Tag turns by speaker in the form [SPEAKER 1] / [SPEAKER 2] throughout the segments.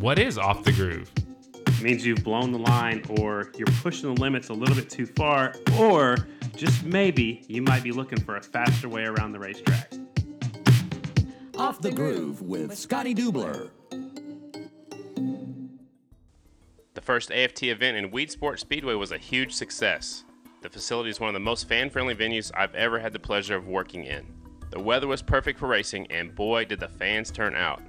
[SPEAKER 1] What is off the groove?
[SPEAKER 2] It means you've blown the line or you're pushing the limits a little bit too far, or just maybe you might be looking for a faster way around the racetrack.
[SPEAKER 3] Off the Groove with Scotty Dubler.
[SPEAKER 4] The first AFT event in Weedsport Speedway was a huge success. The facility is one of the most fan friendly venues I've ever had the pleasure of working in. The weather was perfect for racing, and boy, did the fans turn out.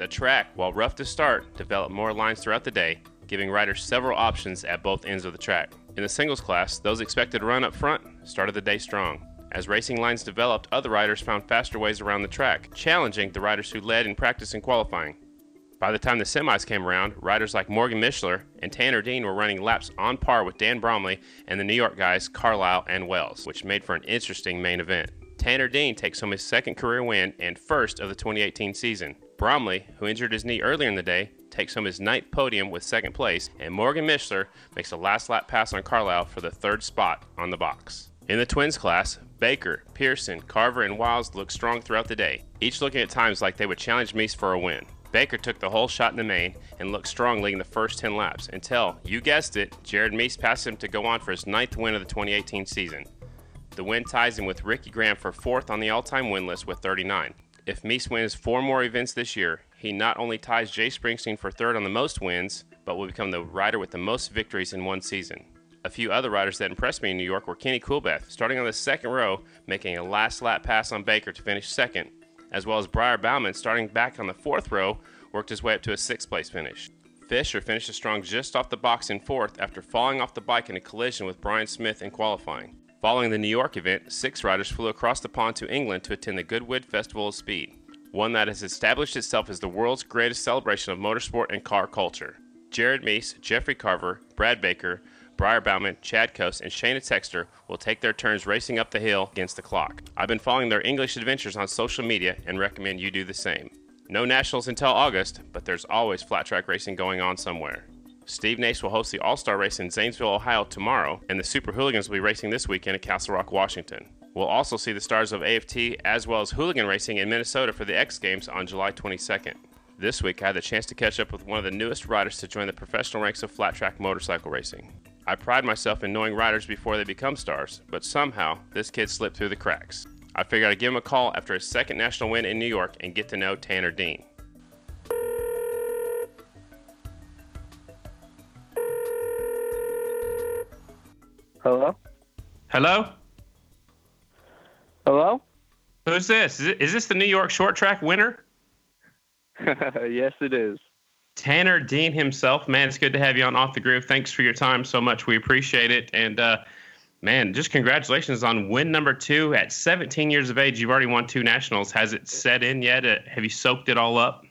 [SPEAKER 4] The track, while rough to start, developed more lines throughout the day, giving riders several options at both ends of the track. In the singles class, those expected to run up front started the day strong. As racing lines developed, other riders found faster ways around the track, challenging the riders who led in practice and qualifying. By the time the semis came around, riders like Morgan Mishler and Tanner Dean were running laps on par with Dan Bromley and the New York guys Carlile and Wells, which made for an interesting main event. Tanner Dean takes home his second career win and first of the 2018 season. Bromley, who injured his knee earlier in the day, takes home his ninth podium with second place, and Morgan Mishler makes a last lap pass on Carlile for the third spot on the box. In the twins class, Baker, Pearson, Carver, and Wiles looked strong throughout the day, each looking at times like they would challenge Meese for a win. Baker took the whole shot in the main and looked strong leading the first 10 laps until, you guessed it, Jared Meese passed him to go on for his ninth win of the 2018 season. The win ties him with Ricky Graham for fourth on the all time win list with 39. If Meese wins four more events this year, he not only ties Jay Springsteen for third on the most wins, but will become the rider with the most victories in one season. A few other riders that impressed me in New York were Kenny Coolbeth, starting on the second row, making a last lap pass on Baker to finish second, as well as Briar Bauman, starting back on the fourth row, worked his way up to a sixth place finish. Fisher finished strong just off the box in fourth after falling off the bike in a collision with Brian Smith in qualifying. Following the New York event, six riders flew across the pond to England to attend the Goodwood Festival of Speed, one that has established itself as the world's greatest celebration of motorsport and car culture. Jared Meese, Jeffrey Carver, Brad Baker, Briar Bauman, Chad Cose, and Shayna Texter will take their turns racing up the hill against the clock. I've been following their English adventures on social media and recommend you do the same. No nationals until August, but there's always flat track racing going on somewhere. Steve Nace will host the All Star race in Zanesville, Ohio tomorrow, and the Super Hooligans will be racing this weekend at Castle Rock, Washington. We'll also see the stars of AFT as well as hooligan racing in Minnesota for the X Games on July 22nd. This week, I had the chance to catch up with one of the newest riders to join the professional ranks of flat track motorcycle racing. I pride myself in knowing riders before they become stars, but somehow this kid slipped through the cracks. I figured I'd give him a call after his second national win in New York and get to know Tanner Dean.
[SPEAKER 5] Hello?
[SPEAKER 4] Hello?
[SPEAKER 5] Hello?
[SPEAKER 4] Who's this? Is, it, is this the New York short track winner?
[SPEAKER 5] yes, it is.
[SPEAKER 4] Tanner Dean himself. Man, it's good to have you on Off the Groove. Thanks for your time so much. We appreciate it. And, uh, man, just congratulations on win number two at 17 years of age. You've already won two nationals. Has it set in yet? Uh, have you soaked it all up?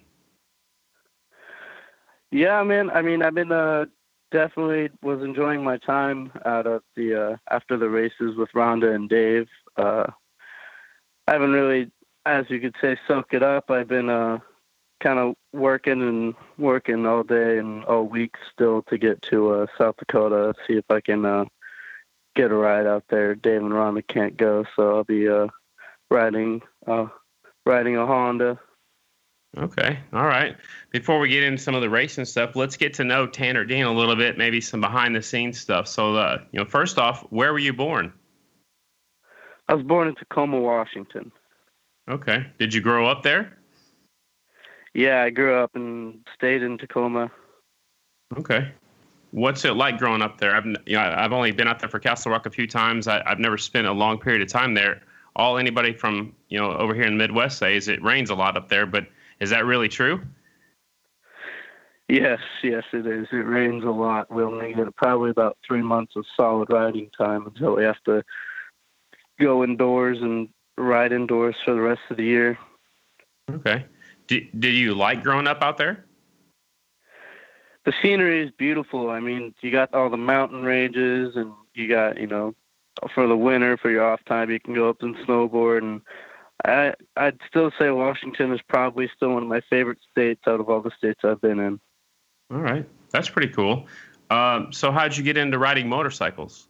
[SPEAKER 5] Yeah, man. I mean, I've been uh, definitely was enjoying my time out of the uh, after the races with Rhonda and Dave. Uh, I haven't really, as you could say, soaked it up. I've been uh, kind of working and working all day and all week still to get to uh, South Dakota. See if I can uh, get a ride out there. Dave and Rhonda can't go, so I'll be uh, riding uh, riding a Honda.
[SPEAKER 4] Okay, all right. Before we get into some of the racing stuff, let's get to know Tanner Dean a little bit, maybe some behind the scenes stuff. So, uh, you know, first off, where were you born?
[SPEAKER 5] I was born in Tacoma, Washington.
[SPEAKER 4] Okay. Did you grow up there?
[SPEAKER 5] Yeah, I grew up and stayed in Tacoma.
[SPEAKER 4] Okay. What's it like growing up there? I've you know I've only been out there for Castle Rock a few times. I, I've never spent a long period of time there. All anybody from you know over here in the Midwest say is it rains a lot up there, but is that really true?
[SPEAKER 5] Yes, yes, it is. It rains a lot. We'll need probably about three months of solid riding time until we have to go indoors and ride indoors for the rest of the year.
[SPEAKER 4] Okay. Did, did you like growing up out there?
[SPEAKER 5] The scenery is beautiful. I mean, you got all the mountain ranges, and you got you know, for the winter for your off time, you can go up and snowboard. And I I'd still say Washington is probably still one of my favorite states out of all the states I've been in.
[SPEAKER 4] All right, that's pretty cool. Um, so, how'd you get into riding motorcycles?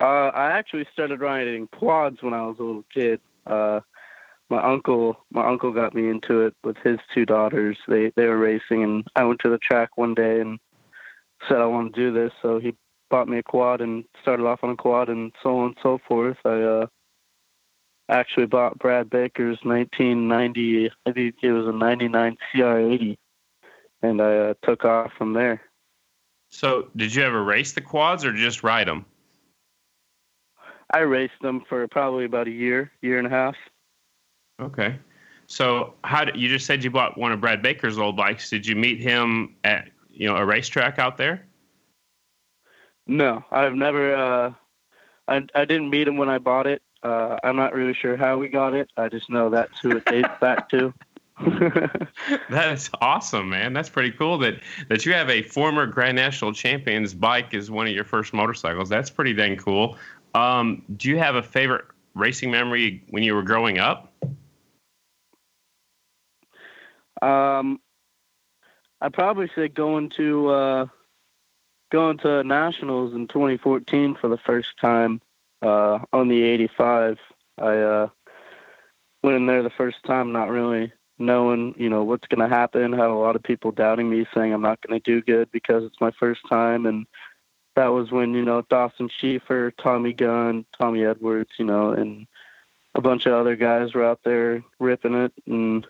[SPEAKER 5] Uh, I actually started riding quads when I was a little kid. Uh, my uncle my uncle got me into it with his two daughters. They they were racing, and I went to the track one day and said I want to do this. So he bought me a quad and started off on a quad, and so on and so forth. I uh, actually bought Brad Baker's 1990, I think it was a 99 CR80, and I uh, took off from there.
[SPEAKER 4] So, did you ever race the quads or just ride them?
[SPEAKER 5] I raced them for probably about a year, year and a half.
[SPEAKER 4] Okay. So, how did you just said you bought one of Brad Baker's old bikes? Did you meet him at you know a racetrack out there?
[SPEAKER 5] No, I've never. Uh, I I didn't meet him when I bought it. Uh, I'm not really sure how we got it. I just know that's who it dates back to.
[SPEAKER 4] that is awesome, man. That's pretty cool that that you have a former Grand National Champions bike as one of your first motorcycles. That's pretty dang cool. Um, do you have a favorite racing memory when you were growing up?
[SPEAKER 5] Um, I'd probably say going to uh, going to nationals in 2014 for the first time uh, on the 85. I uh, went in there the first time, not really knowing, you know, what's going to happen. Had a lot of people doubting me, saying I'm not going to do good because it's my first time. And that was when, you know, Dawson Schieffer, Tommy Gunn, Tommy Edwards, you know, and a bunch of other guys were out there ripping it. And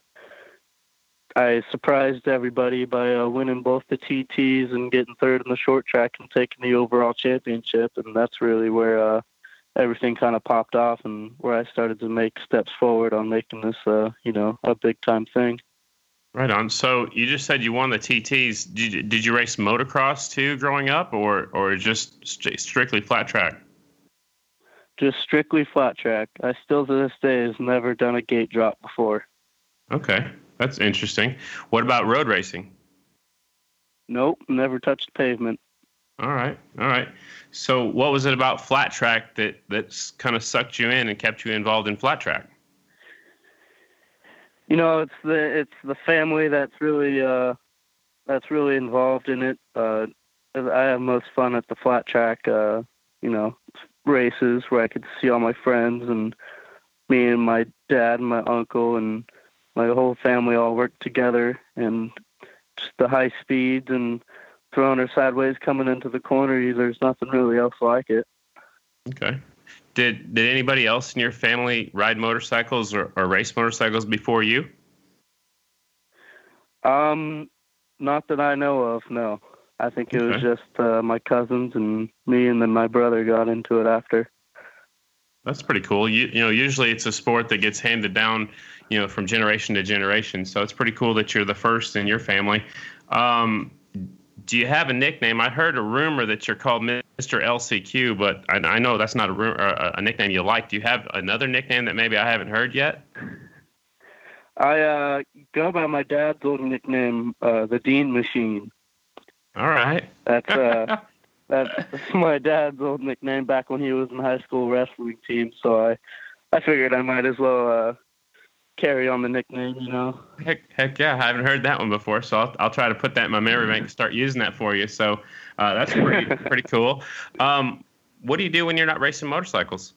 [SPEAKER 5] I surprised everybody by uh, winning both the TTs and getting third in the short track and taking the overall championship. And that's really where uh, everything kind of popped off and where I started to make steps forward on making this, uh, you know, a big time thing.
[SPEAKER 4] Right on. So you just said you won the TTs. Did you, did you race motocross too growing up, or or just st- strictly flat track?
[SPEAKER 5] Just strictly flat track. I still to this day has never done a gate drop before.
[SPEAKER 4] Okay, that's interesting. What about road racing?
[SPEAKER 5] Nope, never touched pavement.
[SPEAKER 4] All right, all right. So, what was it about flat track that that's kind of sucked you in and kept you involved in flat track?
[SPEAKER 5] You know, it's the it's the family that's really uh, that's really involved in it. Uh, I have most fun at the flat track, uh, you know, races where I could see all my friends and me and my dad and my uncle and my whole family all work together and just the high speeds and throwing her sideways coming into the corner. There's nothing really else like it.
[SPEAKER 4] Okay. Did did anybody else in your family ride motorcycles or, or race motorcycles before you?
[SPEAKER 5] Um, not that I know of. No, I think it okay. was just uh, my cousins and me, and then my brother got into it after.
[SPEAKER 4] That's pretty cool. You you know, usually it's a sport that gets handed down, you know, from generation to generation. So it's pretty cool that you're the first in your family. Um, do you have a nickname? I heard a rumor that you're called Mr. LCQ, but I, I know that's not a, a, a, nickname you like. Do you have another nickname that maybe I haven't heard yet?
[SPEAKER 5] I uh, go by my dad's old nickname, uh, the Dean Machine.
[SPEAKER 4] All right.
[SPEAKER 5] That's uh, that's my dad's old nickname back when he was in high school wrestling team. So I, I figured I might as well uh, carry on the nickname, you know.
[SPEAKER 4] Heck, heck yeah, I haven't heard that one before, so I'll, I'll try to put that in my memory bank and start using that for you. So uh, that's pretty pretty cool. Um, what do you do when you're not racing motorcycles?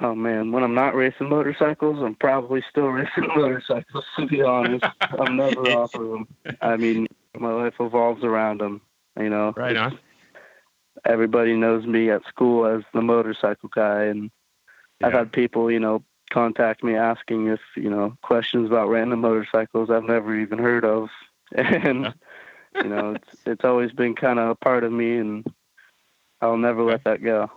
[SPEAKER 5] Oh man, when I'm not racing motorcycles, I'm probably still racing motorcycles. To be honest, I'm never off of them. I mean, my life evolves around them. You know.
[SPEAKER 4] Right on.
[SPEAKER 5] Everybody knows me at school as the motorcycle guy, and yeah. I've had people, you know, contact me asking if you know questions about random motorcycles I've never even heard of, and you know it's it's always been kind of a part of me, and I'll never let that go.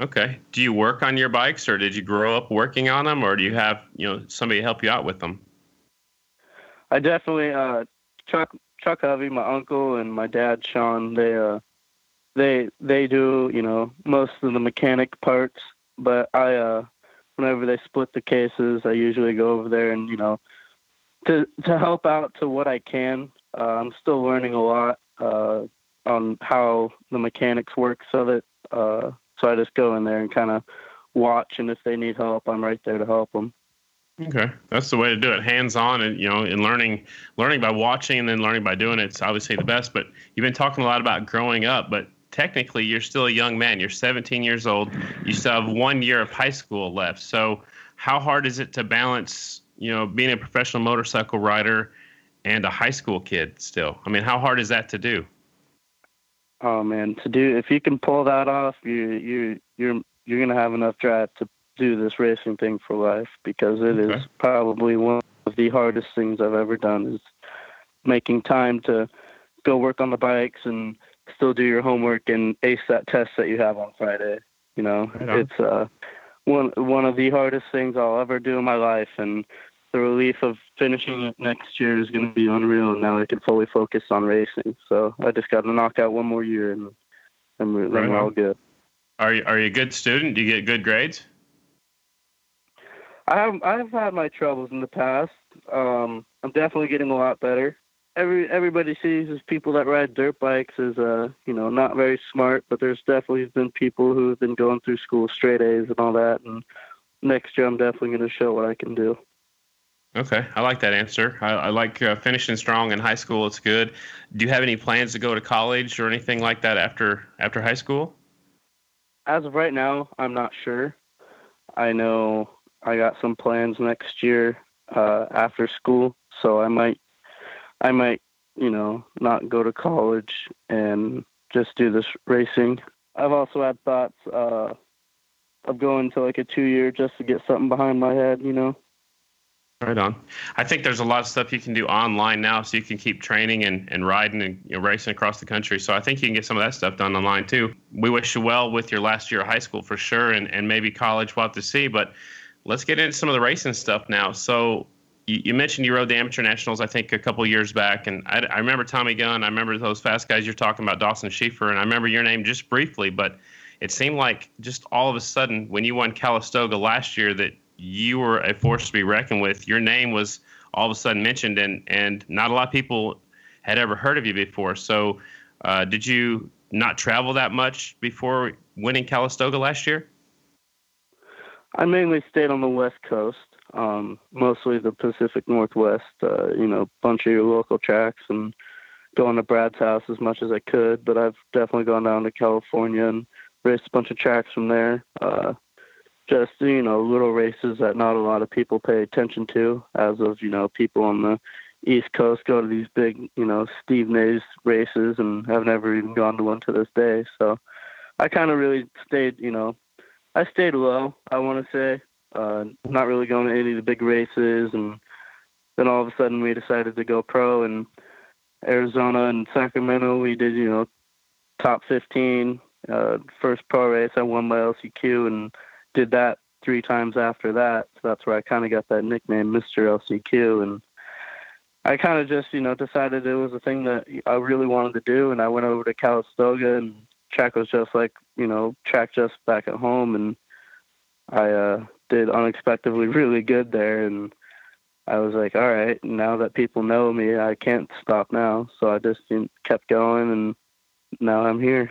[SPEAKER 4] Okay. Do you work on your bikes, or did you grow up working on them, or do you have you know somebody help you out with them?
[SPEAKER 5] I definitely uh, Chuck Chuck Hovey, my uncle, and my dad Sean. They uh they they do you know most of the mechanic parts, but I uh whenever they split the cases, I usually go over there and you know to to help out to what I can. Uh, I'm still learning a lot uh, on how the mechanics work, so that uh, so I just go in there and kind of watch, and if they need help, I'm right there to help them.
[SPEAKER 4] Okay, that's the way to do it, hands on, and you know, and learning, learning by watching, and then learning by doing it's obviously the best. But you've been talking a lot about growing up, but technically you're still a young man. You're 17 years old. You still have one year of high school left. So, how hard is it to balance, you know, being a professional motorcycle rider and a high school kid still? I mean, how hard is that to do?
[SPEAKER 5] Oh man, to do if you can pull that off, you you you're you're gonna have enough drive to do this racing thing for life because it okay. is probably one of the hardest things I've ever done is making time to go work on the bikes and still do your homework and ace that test that you have on Friday. You know, right it's uh one one of the hardest things I'll ever do in my life and the relief of finishing it next year is going to be unreal. And now I can fully focus on racing. So I just got to knock out one more year, and, and we're, right all good.
[SPEAKER 4] Are you are you a good student? Do you get good grades?
[SPEAKER 5] I have I've had my troubles in the past. Um, I'm definitely getting a lot better. Every everybody sees as people that ride dirt bikes as uh you know not very smart, but there's definitely been people who have been going through school straight A's and all that. And next year I'm definitely going to show what I can do.
[SPEAKER 4] Okay, I like that answer. I, I like uh, finishing strong in high school. It's good. Do you have any plans to go to college or anything like that after after high school?
[SPEAKER 5] As of right now, I'm not sure. I know I got some plans next year uh, after school, so I might, I might, you know, not go to college and just do this racing. I've also had thoughts uh, of going to like a two year just to get something behind my head, you know.
[SPEAKER 4] Right on. I think there's a lot of stuff you can do online now, so you can keep training and, and riding and you know, racing across the country. So I think you can get some of that stuff done online too. We wish you well with your last year of high school for sure, and, and maybe college. We'll have to see. But let's get into some of the racing stuff now. So you, you mentioned you rode the amateur nationals, I think, a couple years back, and I, I remember Tommy Gunn. I remember those fast guys you're talking about, Dawson Schieffer, and I remember your name just briefly, but it seemed like just all of a sudden when you won Calistoga last year that you were a force to be reckoned with. Your name was all of a sudden mentioned, and and not a lot of people had ever heard of you before. So, uh, did you not travel that much before winning Calistoga last year?
[SPEAKER 5] I mainly stayed on the West Coast, um, mostly the Pacific Northwest. Uh, you know, bunch of your local tracks and going to Brad's house as much as I could. But I've definitely gone down to California and raced a bunch of tracks from there. Uh, just you know little races that not a lot of people pay attention to as of you know people on the east coast go to these big you know steve nace races and have never even gone to one to this day so i kind of really stayed you know i stayed low i want to say uh not really going to any of the big races and then all of a sudden we decided to go pro in arizona and sacramento we did you know top 15 uh first pro race i won by lcq and did that three times after that. So that's where I kind of got that nickname, Mr. LCQ. And I kind of just, you know, decided it was a thing that I really wanted to do. And I went over to Calistoga and track was just like, you know, track just back at home. And I uh, did unexpectedly really good there. And I was like, all right, now that people know me, I can't stop now. So I just kept going and now I'm here.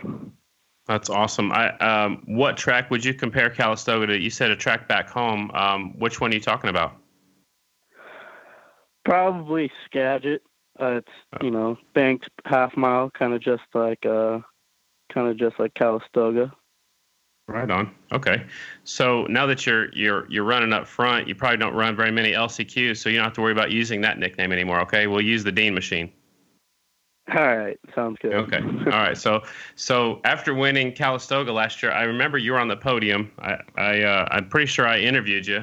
[SPEAKER 4] That's awesome. I um, what track would you compare Calistoga to? You said a track back home. Um, which one are you talking about?
[SPEAKER 5] Probably Skagit. Uh, it's oh. you know banked half mile, kind of just like uh, kind of just like Calistoga.
[SPEAKER 4] Right on. Okay. So now that you're you're you're running up front, you probably don't run very many LCQs, so you don't have to worry about using that nickname anymore. Okay. We'll use the Dean machine.
[SPEAKER 5] All right, sounds good.
[SPEAKER 4] Okay, all right. So, so after winning Calistoga last year, I remember you were on the podium. I, I, uh, I'm pretty sure I interviewed you,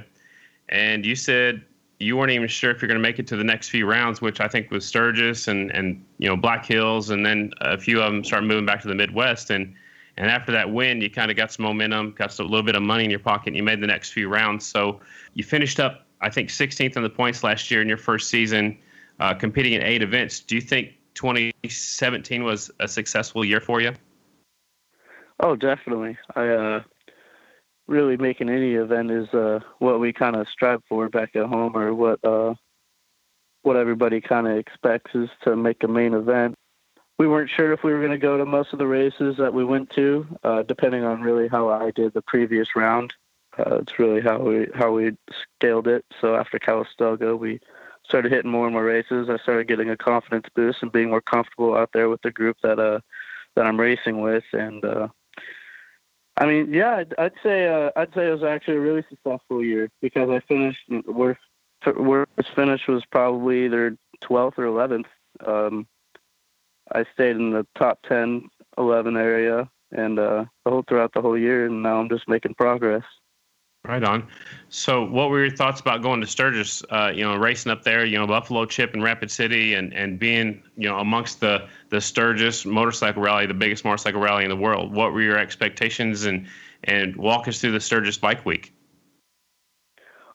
[SPEAKER 4] and you said you weren't even sure if you're going to make it to the next few rounds, which I think was Sturgis and and you know Black Hills, and then a few of them started moving back to the Midwest, and and after that win, you kind of got some momentum, got a little bit of money in your pocket, and you made the next few rounds. So you finished up, I think, 16th in the points last year in your first season, uh, competing in eight events. Do you think 2017 was a successful year for you?
[SPEAKER 5] Oh, definitely. I uh, really making any event is uh, what we kind of strive for back at home, or what uh, what everybody kind of expects is to make a main event. We weren't sure if we were going to go to most of the races that we went to, uh, depending on really how I did the previous round. Uh, it's really how we how we scaled it. So after Calistoga, we started hitting more and more races, I started getting a confidence boost and being more comfortable out there with the group that uh that I'm racing with, and uh, I mean, yeah, I'd, I'd say uh, I'd say it was actually a really successful year because I finished worst worst finish was probably either 12th or 11th. Um, I stayed in the top 10, 11 area, and uh, the whole throughout the whole year, and now I'm just making progress.
[SPEAKER 4] Right on. So, what were your thoughts about going to Sturgis? Uh, you know, racing up there, you know, Buffalo Chip and Rapid City, and and being you know amongst the the Sturgis motorcycle rally, the biggest motorcycle rally in the world. What were your expectations, and and walk us through the Sturgis Bike Week?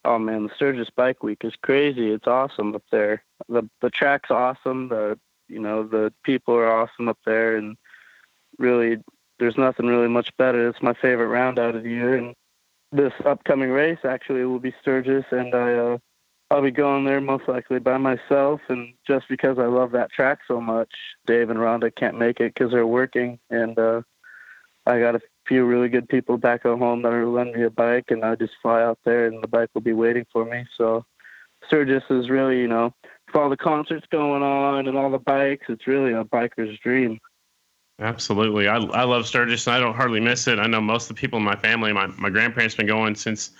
[SPEAKER 5] Oh man, the Sturgis Bike Week is crazy. It's awesome up there. the The track's awesome. The you know the people are awesome up there, and really, there's nothing really much better. It's my favorite round out of the year, and this upcoming race actually will be Sturgis, and I uh, I'll be going there most likely by myself, and just because I love that track so much. Dave and Rhonda can't make it because they're working, and uh, I got a few really good people back at home that are lending me a bike, and I just fly out there, and the bike will be waiting for me. So Sturgis is really, you know, all the concerts going on and all the bikes, it's really a biker's dream.
[SPEAKER 4] Absolutely. I, I love Sturgis and I don't hardly miss it. I know most of the people in my family, my, my grandparents been going since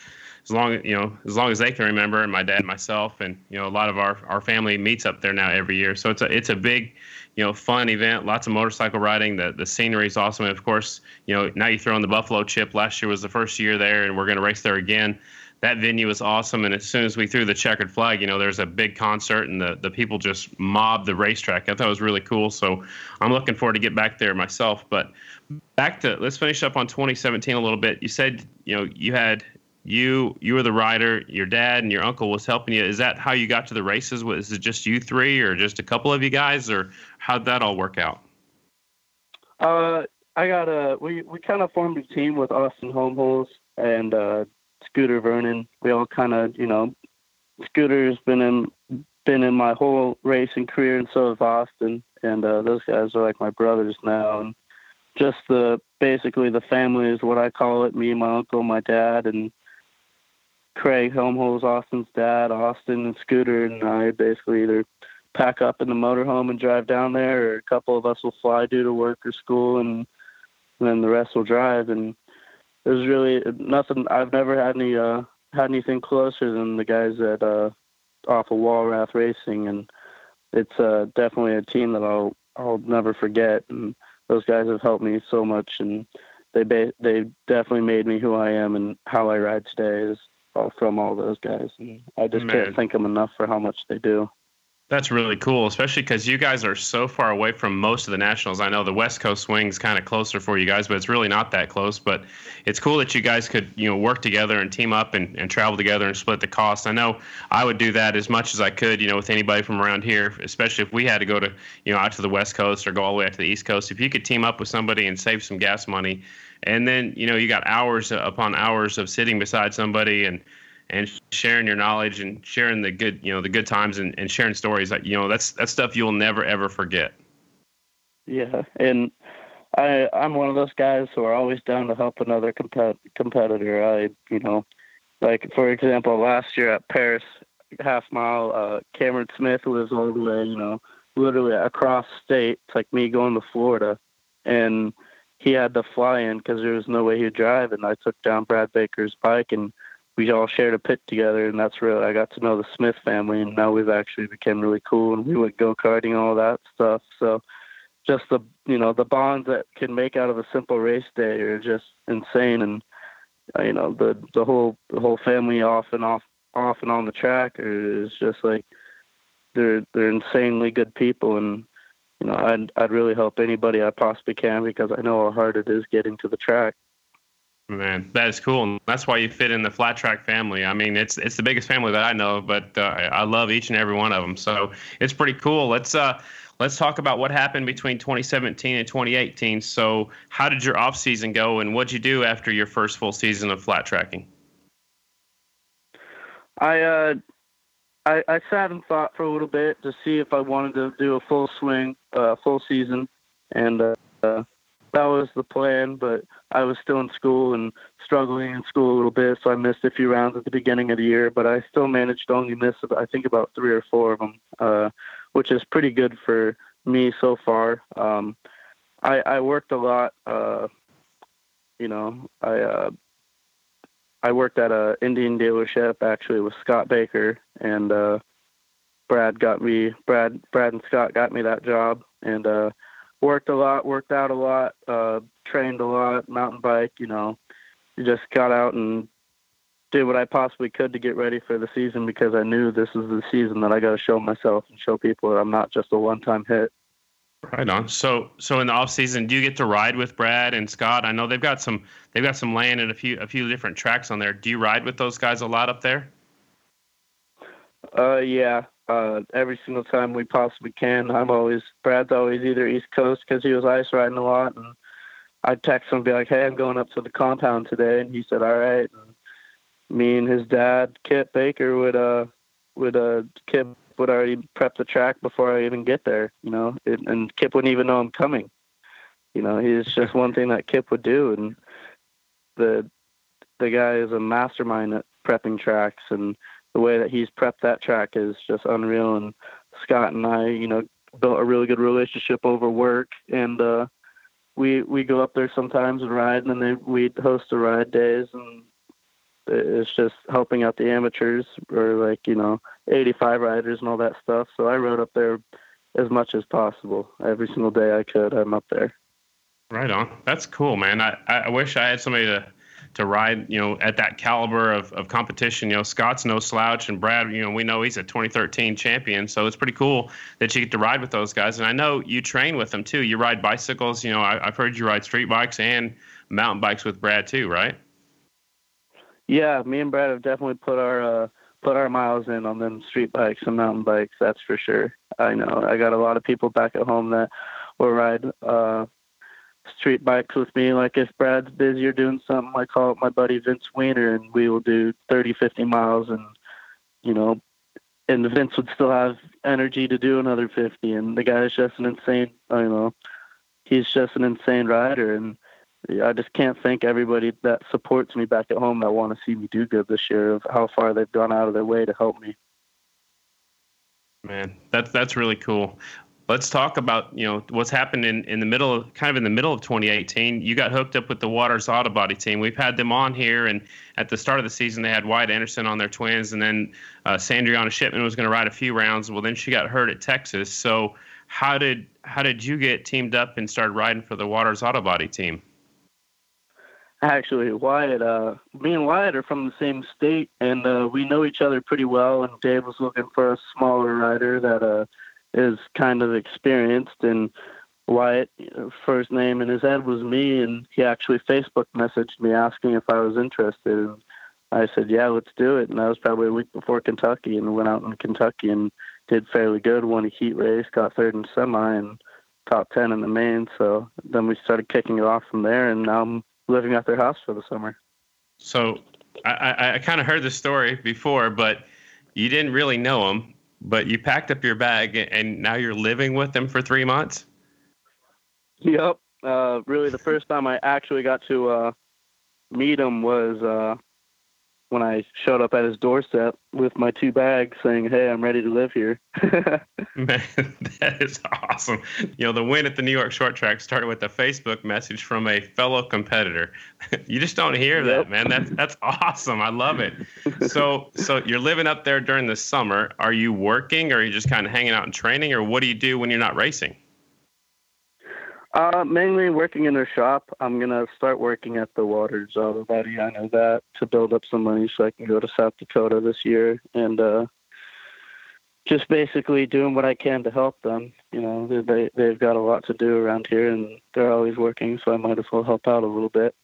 [SPEAKER 4] as long you know, as long as they can remember and my dad and myself and you know, a lot of our, our family meets up there now every year. So it's a it's a big, you know, fun event, lots of motorcycle riding. The the scenery is awesome. And of course, you know, now you throw in the Buffalo chip. Last year was the first year there and we're gonna race there again that venue was awesome. And as soon as we threw the checkered flag, you know, there's a big concert and the, the people just mobbed the racetrack. I thought it was really cool. So I'm looking forward to get back there myself. But back to let's finish up on 2017 a little bit. You said, you know, you had you you were the rider, your dad and your uncle was helping you. Is that how you got to the races? Was it just you three or just a couple of you guys or how'd that all work out?
[SPEAKER 5] Uh I got a we, we kind of formed a team with Austin Helmholtz and uh Scooter Vernon. We all kind of, you know, Scooter's been in been in my whole racing career, and so has Austin. And uh, those guys are like my brothers now. And just the basically the family is what I call it. Me, my uncle, my dad, and Craig Helmholtz, Austin's dad, Austin and Scooter, and I basically either pack up in the motorhome and drive down there, or a couple of us will fly due to work or school, and, and then the rest will drive. And there's really nothing. I've never had any uh, had anything closer than the guys at uh, off of Walrath Racing, and it's uh, definitely a team that I'll I'll never forget. And those guys have helped me so much, and they ba- they definitely made me who I am and how I ride today is all from all those guys. And I just Man. can't thank them enough for how much they do.
[SPEAKER 4] That's really cool, especially because you guys are so far away from most of the nationals. I know the West Coast swing's kind of closer for you guys, but it's really not that close. But it's cool that you guys could, you know, work together and team up and, and travel together and split the cost. I know I would do that as much as I could, you know, with anybody from around here, especially if we had to go to, you know, out to the West Coast or go all the way out to the East Coast. If you could team up with somebody and save some gas money, and then you know you got hours upon hours of sitting beside somebody and and sharing your knowledge and sharing the good you know the good times and, and sharing stories that you know that's that's stuff you'll never ever forget.
[SPEAKER 5] Yeah and i i'm one of those guys who are always down to help another compet- competitor. I you know like for example last year at paris half mile uh cameron smith lives all the way you know literally across state it's like me going to florida and he had to fly in because there was no way he'd drive and i took down brad baker's bike and we all shared a pit together, and that's really I got to know the Smith family, and now we've actually become really cool, and we went go karting, all that stuff. So, just the you know the bonds that can make out of a simple race day are just insane, and uh, you know the the whole the whole family off and off off and on the track is just like they're they're insanely good people, and you know I'd I'd really help anybody I possibly can because I know how hard it is getting to the track.
[SPEAKER 4] Man, that is cool. And that's why you fit in the flat track family. I mean, it's it's the biggest family that I know, but uh, I love each and every one of them. So it's pretty cool. Let's uh, let's talk about what happened between 2017 and 2018. So, how did your off season go, and what'd you do after your first full season of flat tracking?
[SPEAKER 5] I uh, I, I sat and thought for a little bit to see if I wanted to do a full swing, uh, full season, and uh, that was the plan. But I was still in school and struggling in school a little bit, so I missed a few rounds at the beginning of the year. But I still managed to only miss, I think, about three or four of them, uh, which is pretty good for me so far. Um, I, I worked a lot uh, you know, I uh, I worked at a Indian dealership actually with Scott Baker, and uh, Brad got me Brad Brad and Scott got me that job, and uh, worked a lot, worked out a lot, uh, trained a lot, mountain bike. You know, just got out and did what I possibly could to get ready for the season because I knew this is the season that I got to show myself and show people that I'm not just a one-time hit.
[SPEAKER 4] Right on. So, so in the off season, do you get to ride with Brad and Scott? I know they've got some, they've got some land and a few, a few different tracks on there. Do you ride with those guys a lot up there?
[SPEAKER 5] Uh, yeah. Uh, every single time we possibly can. I'm always Brad's always either East Coast because he was ice riding a lot, and I'd text him and be like, "Hey, I'm going up to the compound today," and he said, "All right." And me and his dad, Kip Baker, would uh would uh Kip would already prep the track before I even get there, you know, it, and Kip wouldn't even know I'm coming. You know, he's just one thing that Kip would do, and the the guy is a mastermind at prepping tracks, and the way that he's prepped that track is just unreal. And Scott and I, you know, built a really good relationship over work, and uh, we we go up there sometimes and ride, and then we host the ride days, and it's just helping out the amateurs or like you know 85 riders and all that stuff. So i rode up there as much as possible every single day i could. I'm up there.
[SPEAKER 4] Right on. That's cool man. I, I wish i had somebody to to ride you know at that caliber of, of competition. You know scott's no slouch and brad you know we know he's a 2013 champion so it's pretty cool that you get to ride with those guys. And i know you train with them too. You ride bicycles. You know I, i've heard you ride street bikes and mountain bikes with brad too right?
[SPEAKER 5] Yeah, me and Brad have definitely put our uh, put our miles in on them street bikes and mountain bikes. That's for sure. I know. I got a lot of people back at home that will ride uh, street bikes with me. Like if Brad's busy or doing something, I call up my buddy Vince Weiner and we will do 30, 50 miles, and you know, and Vince would still have energy to do another 50. And the guy is just an insane. Uh, you know, he's just an insane rider and I just can't thank everybody that supports me back at home that want to see me do good this year of how far they've gone out of their way to help me.
[SPEAKER 4] Man, that's that's really cool. Let's talk about you know what's happened in, in the middle of kind of in the middle of 2018. You got hooked up with the Waters Auto Body team. We've had them on here, and at the start of the season they had Wyatt Anderson on their twins, and then uh, Sandriana Shipman was going to ride a few rounds. Well, then she got hurt at Texas. So how did how did you get teamed up and start riding for the Waters Auto Body team?
[SPEAKER 5] Actually, Wyatt, uh, me and Wyatt are from the same state, and uh, we know each other pretty well. And Dave was looking for a smaller rider that uh, is kind of experienced. And Wyatt, first name in his head was me, and he actually Facebook messaged me asking if I was interested. And I said, "Yeah, let's do it." And that was probably a week before Kentucky, and went out in Kentucky and did fairly good. Won a heat race, got third in semi, and top ten in the main. So then we started kicking it off from there, and now I'm living at their house for the summer.
[SPEAKER 4] So I, I, I kind of heard the story before, but you didn't really know them. But you packed up your bag and now you're living with them for three months.
[SPEAKER 5] Yep. Uh, really, the first time I actually got to uh, meet him was uh, when I showed up at his doorstep with my two bags saying, Hey, I'm ready to live here.
[SPEAKER 4] Man, that is awesome. You know, the win at the New York short track started with a Facebook message from a fellow competitor. you just don't hear yep. that, man. That's that's awesome. I love it. So so you're living up there during the summer. Are you working or are you just kind of hanging out and training or what do you do when you're not racing?
[SPEAKER 5] Uh, mainly working in their shop. I'm gonna start working at the Waters Auto Body. I know that to build up some money so I can go to South Dakota this year and uh, just basically doing what I can to help them. You know, they they've got a lot to do around here and they're always working, so I might as well help out a little bit.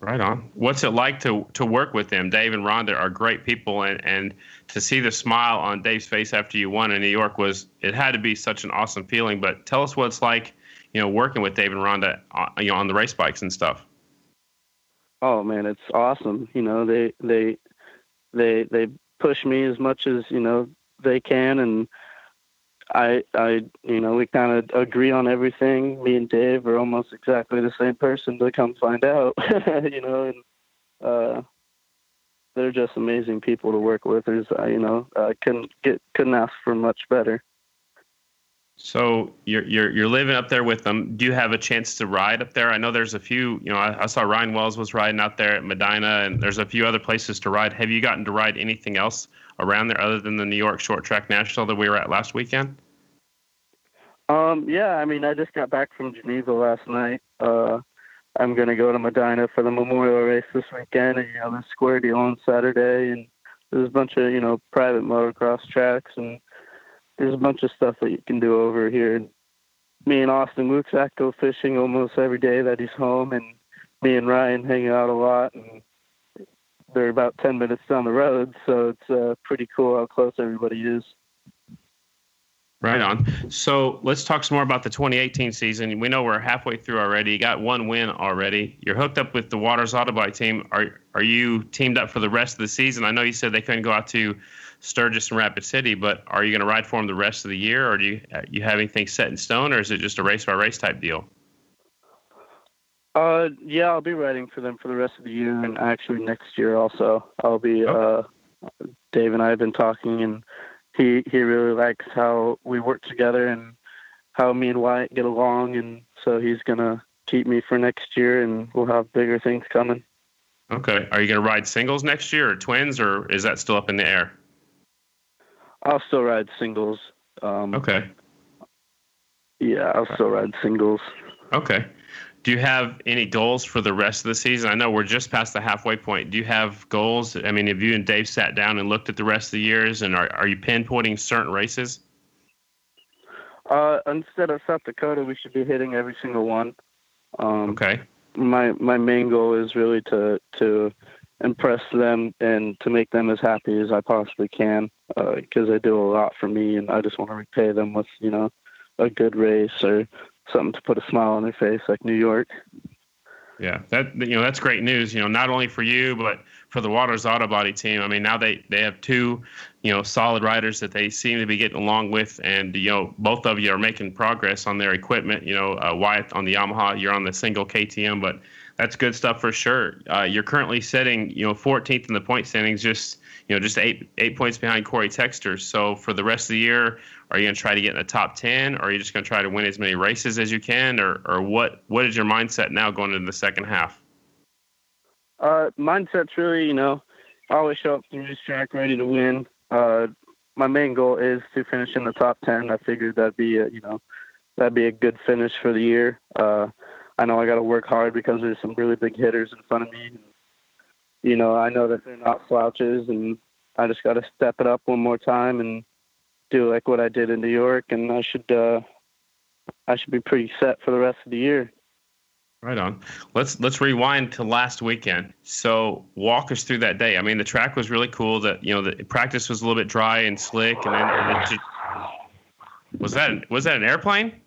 [SPEAKER 4] Right on. What's it like to to work with them? Dave and Rhonda are great people, and and to see the smile on Dave's face after you won in New York was it had to be such an awesome feeling. But tell us what it's like you know, working with Dave and Rhonda, uh, you know, on the race bikes and stuff?
[SPEAKER 5] Oh man, it's awesome. You know, they they they they push me as much as you know they can, and I I you know we kind of agree on everything. Me and Dave are almost exactly the same person to come find out. you know, and uh, they're just amazing people to work with. There's uh, you know I couldn't get couldn't ask for much better.
[SPEAKER 4] So you're you're you're living up there with them. Do you have a chance to ride up there? I know there's a few. You know, I, I, saw Ryan Wells was riding out there at Medina, and there's a few other places to ride. Have you gotten to ride anything else around there other than the New York Short Track National that we were at last weekend?
[SPEAKER 5] Um, yeah, I mean, I just got back from Geneva last night. Uh, I'm gonna go to Medina for the Memorial Race this weekend, and you know, the Square Deal on Saturday, and there's a bunch of you know private motocross tracks and there's a bunch of stuff that you can do over here. Me and Austin Luczak go fishing almost every day that he's home, and me and Ryan hang out a lot. And they're about ten minutes down the road, so it's uh, pretty cool how close everybody is.
[SPEAKER 4] Right on. So let's talk some more about the 2018 season. We know we're halfway through already. You got one win already. You're hooked up with the Waters Autobody team. Are are you teamed up for the rest of the season? I know you said they couldn't go out to Sturgis and Rapid City, but are you going to ride for them the rest of the year, or do you uh, you have anything set in stone, or is it just a race by race type deal?
[SPEAKER 5] Uh, yeah, I'll be riding for them for the rest of the year, and actually next year also. I'll be. Uh, Dave and I have been talking, and he he really likes how we work together and how me and Wyatt get along, and so he's gonna keep me for next year, and we'll have bigger things coming.
[SPEAKER 4] Okay. Are you going to ride singles next year or twins, or is that still up in the air?
[SPEAKER 5] I'll still ride singles. Um,
[SPEAKER 4] okay.
[SPEAKER 5] Yeah, I'll still ride singles.
[SPEAKER 4] Okay. Do you have any goals for the rest of the season? I know we're just past the halfway point. Do you have goals? I mean, have you and Dave sat down and looked at the rest of the years, and are, are you pinpointing certain races?
[SPEAKER 5] Uh, instead of South Dakota, we should be hitting every single one. Um,
[SPEAKER 4] okay.
[SPEAKER 5] My my main goal is really to to impress them and to make them as happy as I possibly can because uh, they do a lot for me, and I just want to repay them with you know a good race or something to put a smile on their face, like New York.
[SPEAKER 4] Yeah, that you know that's great news. You know, not only for you but for the Waters Auto Body team. I mean, now they they have two, you know, solid riders that they seem to be getting along with, and you know, both of you are making progress on their equipment. You know, uh, Wyatt on the Yamaha, you're on the single KTM, but that's good stuff for sure. Uh, you're currently sitting, you know, 14th in the point standings, just you know, just eight eight points behind Corey Texter. So for the rest of the year, are you going to try to get in the top 10, or are you just going to try to win as many races as you can, or or what what is your mindset now going into the second half?
[SPEAKER 5] Uh, mindset's really, you know, I always show up to this track ready to win. Uh, my main goal is to finish in the top 10. I figured that'd be a, you know, that'd be a good finish for the year. Uh, I know I got to work hard because there's some really big hitters in front of me. You know, I know that they're not slouches, and I just got to step it up one more time and do like what I did in New York, and I should uh, I should be pretty set for the rest of the year.
[SPEAKER 4] Right on. Let's let's rewind to last weekend. So walk us through that day. I mean, the track was really cool. That you know, the practice was a little bit dry and slick, and then just, was that was that an airplane?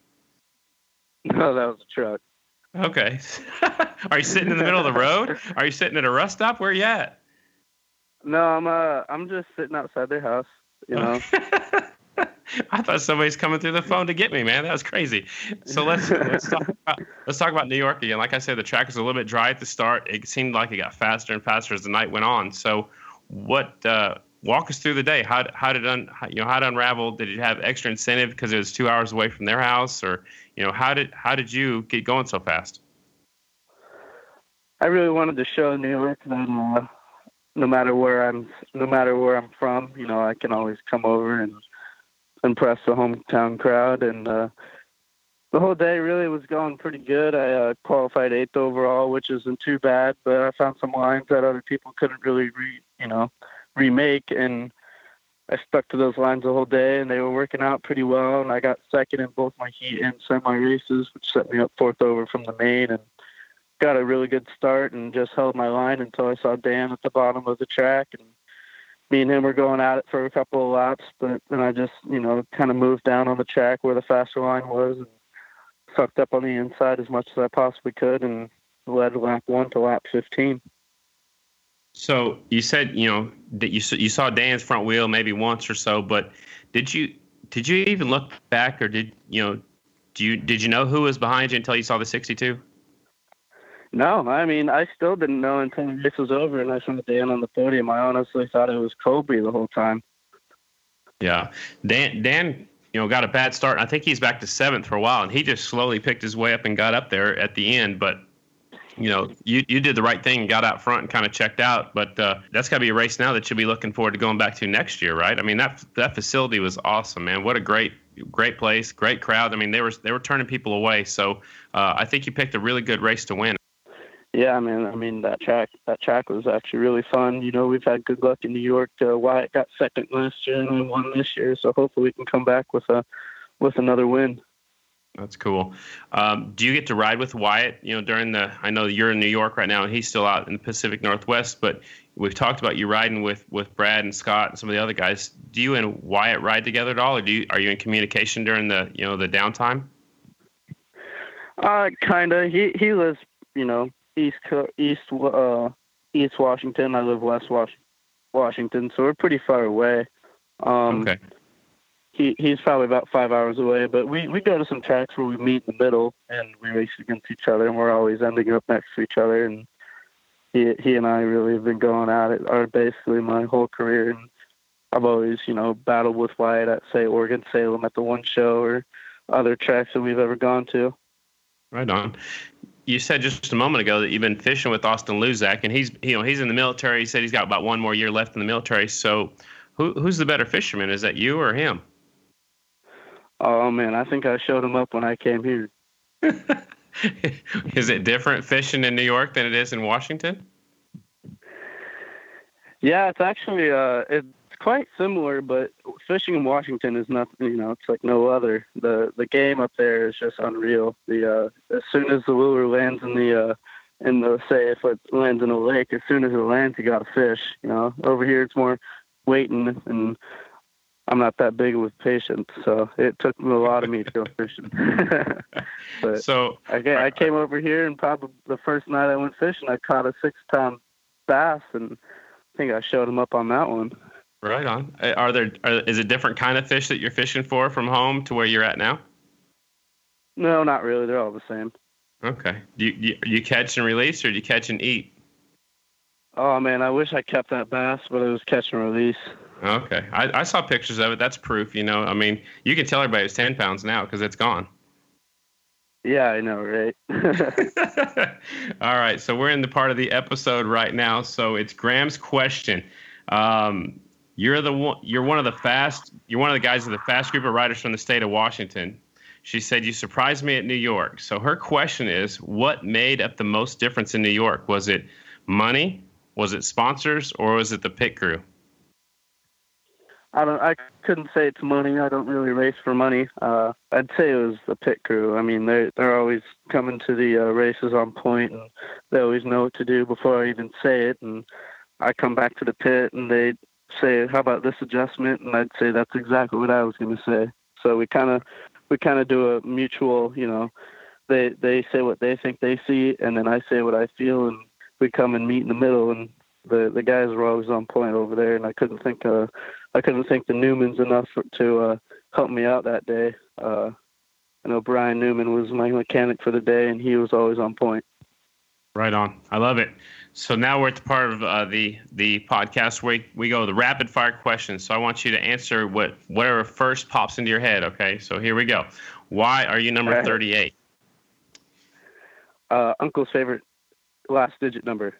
[SPEAKER 5] No, that was a truck.
[SPEAKER 4] Okay. Are you sitting in the middle of the road? Are you sitting at a rust stop? Where are you at?
[SPEAKER 5] No, I'm uh I'm just sitting outside their house, you know.
[SPEAKER 4] I thought somebody's coming through the phone to get me, man. That was crazy. So let's let's talk about let's talk about New York again. Like I said, the track was a little bit dry at the start. It seemed like it got faster and faster as the night went on. So, what uh, walk us through the day? How how did un, you know how to unravel? Did it have extra incentive because it was two hours away from their house, or you know how did how did you get going so fast?
[SPEAKER 5] I really wanted to show New York that uh, no matter where I'm, no matter where I'm from, you know, I can always come over and impress the hometown crowd. And uh, the whole day really was going pretty good. I uh, qualified eighth overall, which isn't too bad, but I found some lines that other people couldn't really, read, you know, remake, and I stuck to those lines the whole day, and they were working out pretty well. And I got second in both my heat and semi races, which set me up fourth over from the main, and got a really good start and just held my line until I saw Dan at the bottom of the track and me and him were going at it for a couple of laps, but then I just, you know, kind of moved down on the track where the faster line was and sucked up on the inside as much as I possibly could and led lap one to lap 15.
[SPEAKER 4] So you said, you know, that you you saw Dan's front wheel maybe once or so, but did you did you even look back or did you know do you did you know who was behind you until you saw the 62?
[SPEAKER 5] No, I mean, I still didn't know until the race was over and I saw Dan on the podium. I honestly thought it was Kolby the whole time.
[SPEAKER 4] Yeah, Dan. Dan you know, got a bad start. I think he's back to seventh for a while, and he just slowly picked his way up and got up there at the end. But you know, you, you did the right thing, and got out front and kind of checked out. But uh, that's got to be a race now that you'll be looking forward to going back to next year, right? I mean, that that facility was awesome, man. What a great great place, great crowd. I mean, they were they were turning people away. So uh, I think you picked a really good race to win.
[SPEAKER 5] Yeah, man. I mean that track that track was actually really fun. You know, we've had good luck in New York. Uh, Wyatt got second last year and we won this year, so hopefully we can come back with a with another win.
[SPEAKER 4] That's cool. Um, do you get to ride with Wyatt? You know, during the I know you're in New York right now, and he's still out in the Pacific Northwest. But we've talked about you riding with with Brad and Scott and some of the other guys. Do you and Wyatt ride together at all, or do you are you in communication during the you know the downtime?
[SPEAKER 5] Uh, kinda. He he lives, you know, east east uh east Washington. I live west Washington, so we're pretty far away. Um,
[SPEAKER 4] okay.
[SPEAKER 5] He he's probably about five hours away, but we we go to some tracks where we meet in the middle and we race against each other, and we're always ending up next to each other. And he he and I really have been going at it, or basically my whole career. And I've always you know battled with Wyatt at say Oregon Salem at the one show or other tracks that we've ever gone to.
[SPEAKER 4] Right on you said just a moment ago that you've been fishing with Austin Luzak, and he's you know he's in the military. He said he's got about one more year left in the military. So, who who's the better fisherman? Is that you or him?
[SPEAKER 5] Oh man, I think I showed him up when I came here.
[SPEAKER 4] is it different fishing in New York than it is in Washington?
[SPEAKER 5] Yeah, it's actually uh, it quite similar, but fishing in Washington is nothing. You know, it's like no other. the The game up there is just unreal. The uh, as soon as the lure lands in the uh, in the say if it lands in a lake, as soon as it lands, you got a fish. You know, over here it's more waiting, and I'm not that big with patience, so it took a lot of me to go fishing. but
[SPEAKER 4] so
[SPEAKER 5] I, I came over here, and probably the first night I went fishing, I caught a six pound bass, and I think I showed him up on that one.
[SPEAKER 4] Right on. Uh, are there? Are, is it different kind of fish that you're fishing for from home to where you're at now?
[SPEAKER 5] No, not really. They're all the same.
[SPEAKER 4] Okay. Do you, you, you catch and release, or do you catch and eat?
[SPEAKER 5] Oh man, I wish I kept that bass, but it was catch and release.
[SPEAKER 4] Okay, I, I saw pictures of it. That's proof. You know, I mean, you can tell everybody it's ten pounds now because it's gone.
[SPEAKER 5] Yeah, I know, right?
[SPEAKER 4] All right, so we're in the part of the episode right now. So it's Graham's question. Um, you're the one. You're one of the fast. You're one of the guys of the fast group of writers from the state of Washington. She said you surprised me at New York. So her question is, what made up the most difference in New York? Was it money? Was it sponsors, or was it the pit crew?
[SPEAKER 5] I don't. I couldn't say it's money. I don't really race for money. Uh, I'd say it was the pit crew. I mean, they they're always coming to the uh, races on point, and they always know what to do before I even say it. And I come back to the pit, and they say, "How about this adjustment?" And I'd say that's exactly what I was going to say. So we kind of we kind of do a mutual, you know, they they say what they think they see, and then I say what I feel, and we come and meet in the middle. And the the guys were always on point over there, and I couldn't think uh I couldn't think the Newmans enough for, to uh, help me out that day. Uh, I know Brian Newman was my mechanic for the day, and he was always on point.
[SPEAKER 4] Right on. I love it. So now we're at the part of uh, the the podcast where we go the rapid fire questions. So I want you to answer what whatever first pops into your head. Okay. So here we go. Why are you number thirty eight?
[SPEAKER 5] Uh, uncle's favorite last digit number.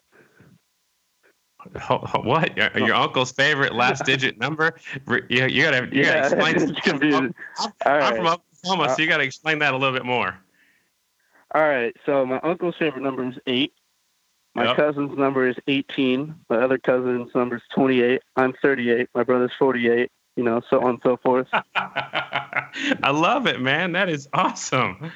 [SPEAKER 4] What? Your, your uncle's favorite last digit number? You, you gotta you
[SPEAKER 5] yeah,
[SPEAKER 4] gotta explain.
[SPEAKER 5] it's confusing.
[SPEAKER 4] I'm, I'm from Oklahoma, uh, so you gotta explain that a little bit more.
[SPEAKER 5] All right. So my uncle's favorite number is eight. My yep. cousin's number is 18. My other cousin's number is 28. I'm 38. My brother's 48. You know, so on and so forth.
[SPEAKER 4] I love it, man. That is awesome.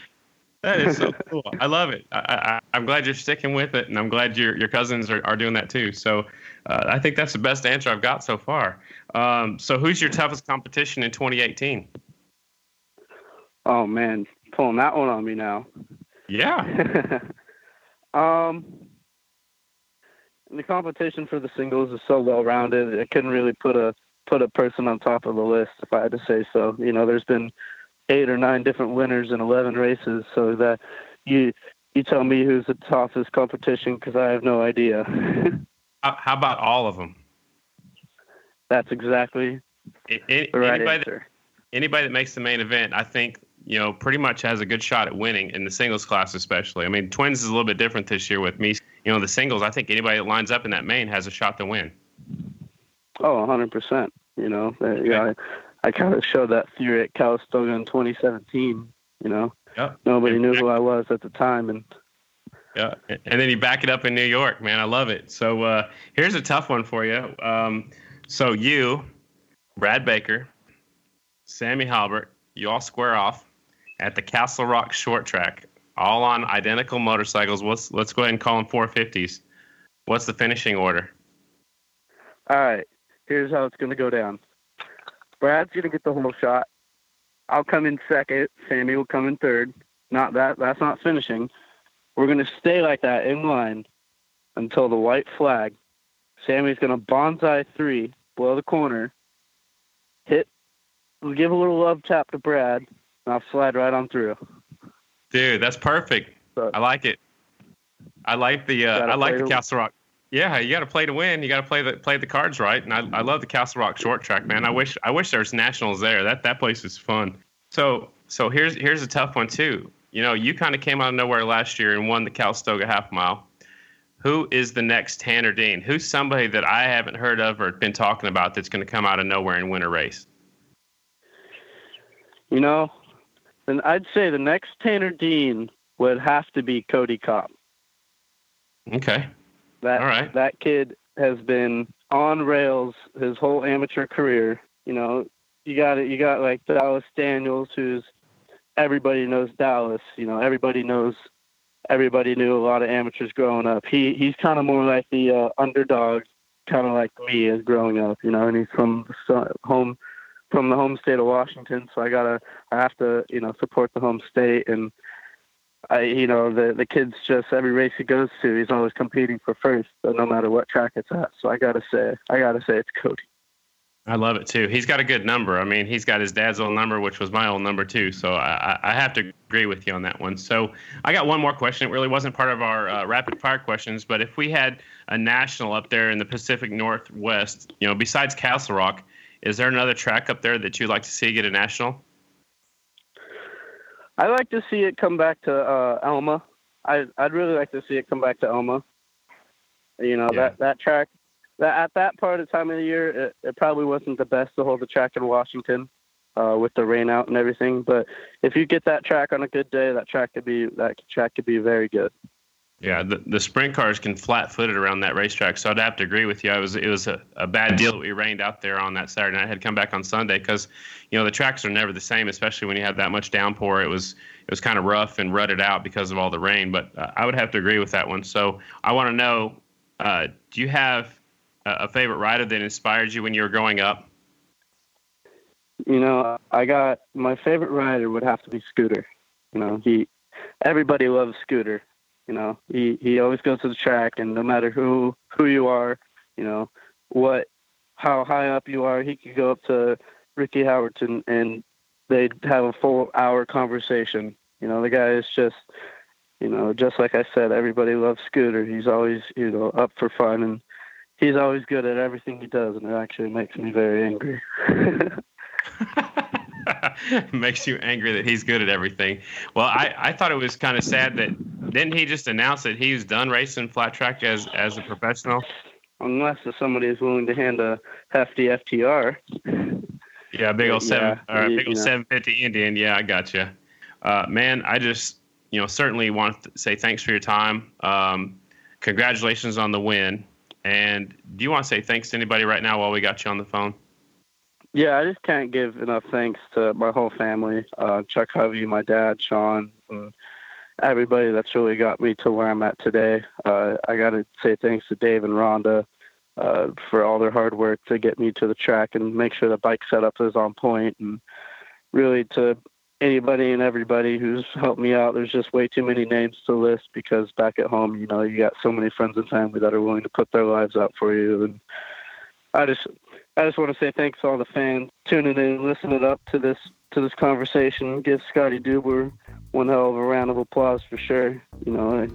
[SPEAKER 4] That is so cool. I love it. I, am glad you're sticking with it, and I'm glad your your cousins are, are doing that too. So uh, I think that's the best answer I've got so far. Um, so who's your toughest competition in 2018?
[SPEAKER 5] Oh man, pulling that one on me now.
[SPEAKER 4] Yeah.
[SPEAKER 5] um, the competition for the singles is so well rounded. I couldn't really put a put a person on top of the list if I had to say so. You know, there's been eight or nine different winners in 11 races, so that you you tell me who's the toughest competition because I have no idea.
[SPEAKER 4] how about all of them?
[SPEAKER 5] That's exactly
[SPEAKER 4] it, the right answer. That, anybody that makes the main event, I think you know pretty much has a good shot at winning in the singles class, especially. I mean, twins is a little bit different this year with me. You know, the singles. I think anybody that lines up in that main has a shot to win.
[SPEAKER 5] Oh, 100 percent. You know, yeah, I, kind of showed that theory at Calistoga in 2017. You know,
[SPEAKER 4] yeah.
[SPEAKER 5] nobody knew who I was at the time, and
[SPEAKER 4] yeah, and then you back it up in New York, man. I love it. So uh, here's a tough one for you. Um, so you, Brad Baker, Sammy Halbert, you all square off at the Castle Rock Short Track, all on identical motorcycles. Let's let's go ahead and call them 450s. What's the finishing order?
[SPEAKER 5] All right, here's how it's gonna go down. Brad's gonna get the whole shot. I'll come in second. Sammy will come in third. Not that. That's not finishing. We're going to stay like that in line until the white flag. Sammy's going to bonsai three, blow the corner, hit, we'll give a little love tap to Brad, and I'll slide right on through.
[SPEAKER 4] Dude, that's perfect. So, I like it. I like the uh, I like the Castle Rock. Yeah, you got to play to win. You got to play the play the cards right. And I, I love the Castle Rock short track, man. I wish I wish there was nationals there. That that place is fun. So so here's here's a tough one too. You know, you kind of came out of nowhere last year and won the Calistoga half mile. Who is the next Tanner Dean? Who's somebody that I haven't heard of or been talking about that's going to come out of nowhere and win a race?
[SPEAKER 5] You know, then I'd say the next Tanner Dean would have to be Cody Kopp.
[SPEAKER 4] Okay.
[SPEAKER 5] That
[SPEAKER 4] All right.
[SPEAKER 5] that kid has been on rails his whole amateur career. You know, you got it. You got like Dallas Daniels, who's everybody knows Dallas. You know, everybody knows everybody knew a lot of amateurs growing up. He he's kind of more like the uh, underdog, kind of like me as growing up. You know, and he's from home from the home state of Washington, so I gotta I have to you know support the home state and. I, you know, the the kid's just every race he goes to, he's always competing for first, no matter what track it's at. So I gotta say, I gotta say, it's Cody.
[SPEAKER 4] I love it too. He's got a good number. I mean, he's got his dad's old number, which was my old number too. So I, I have to agree with you on that one. So I got one more question. It really wasn't part of our uh, rapid fire questions, but if we had a national up there in the Pacific Northwest, you know, besides Castle Rock, is there another track up there that you'd like to see get a national?
[SPEAKER 5] I'd like to see it come back to uh, Elma. I, I'd really like to see it come back to Elma. You know, yeah. that, that track that at that part of the time of the year, it, it probably wasn't the best to hold the track in Washington uh, with the rain out and everything. But if you get that track on a good day, that track could be that track could be very good.
[SPEAKER 4] Yeah, the, the sprint cars can flat foot it around that racetrack, so I'd have to agree with you. I was it was a, a bad deal that we rained out there on that Saturday night. I had to come back on Sunday because you know the tracks are never the same, especially when you have that much downpour. It was it was kind of rough and rutted out because of all the rain. But uh, I would have to agree with that one. So I want to know, uh, do you have a favorite rider that inspired you when you were growing up?
[SPEAKER 5] You know, I got my favorite rider would have to be Scooter. You know, he everybody loves Scooter. You know, he he always goes to the track, and no matter who who you are, you know what how high up you are, he could go up to Ricky Howerton and they'd have a full hour conversation. You know, the guy is just, you know, just like I said, everybody loves Scooter. He's always, you know, up for fun and he's always good at everything he does, and it actually makes me very angry.
[SPEAKER 4] makes you angry that he's good at everything. Well, I, I thought it was kind of sad that didn't he just announce that he's done racing flat track as as a professional?
[SPEAKER 5] Unless somebody is willing to hand a hefty FTR.
[SPEAKER 4] Yeah, big old seven yeah, or big old seven fifty Indian. Yeah, I got you. Uh, man, I just you know certainly want to say thanks for your time. Um, congratulations on the win. And do you want to say thanks to anybody right now while we got you on the phone?
[SPEAKER 5] Yeah, I just can't give enough thanks to my whole family, uh, Chuck Hovey, my dad, Sean, and everybody that's really got me to where I'm at today. Uh, I got to say thanks to Dave and Rhonda uh, for all their hard work to get me to the track and make sure the bike setup is on point, and really to anybody and everybody who's helped me out. There's just way too many names to list because back at home, you know, you got so many friends and family that are willing to put their lives out for you. And I just, I just want to say thanks to all the fans tuning in, listening up to this to this conversation. Give Scotty Dubler one hell of a round of applause for sure. You know,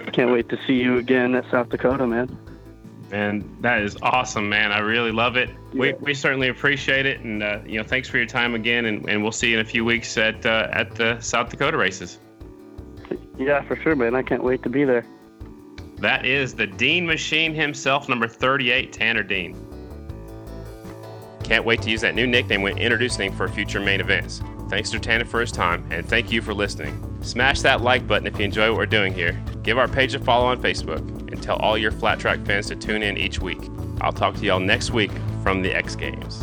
[SPEAKER 5] I can't wait to see you again at South Dakota, man.
[SPEAKER 2] And that is awesome, man. I really love it.
[SPEAKER 5] Yeah.
[SPEAKER 2] We, we certainly appreciate it, and uh, you know, thanks for your time again. And, and we'll see you in a few weeks at uh, at the South Dakota races.
[SPEAKER 5] Yeah, for sure, man. I can't wait to be there.
[SPEAKER 2] That is the Dean Machine himself, number 38, Tanner Dean.
[SPEAKER 4] Can't wait to use that new nickname when introducing for future main events. Thanks to Tanner for his time, and thank you for listening. Smash that like button if you enjoy what we're doing here. Give our page a follow on Facebook, and tell all your flat track fans to tune in each week. I'll talk to y'all next week from the X Games.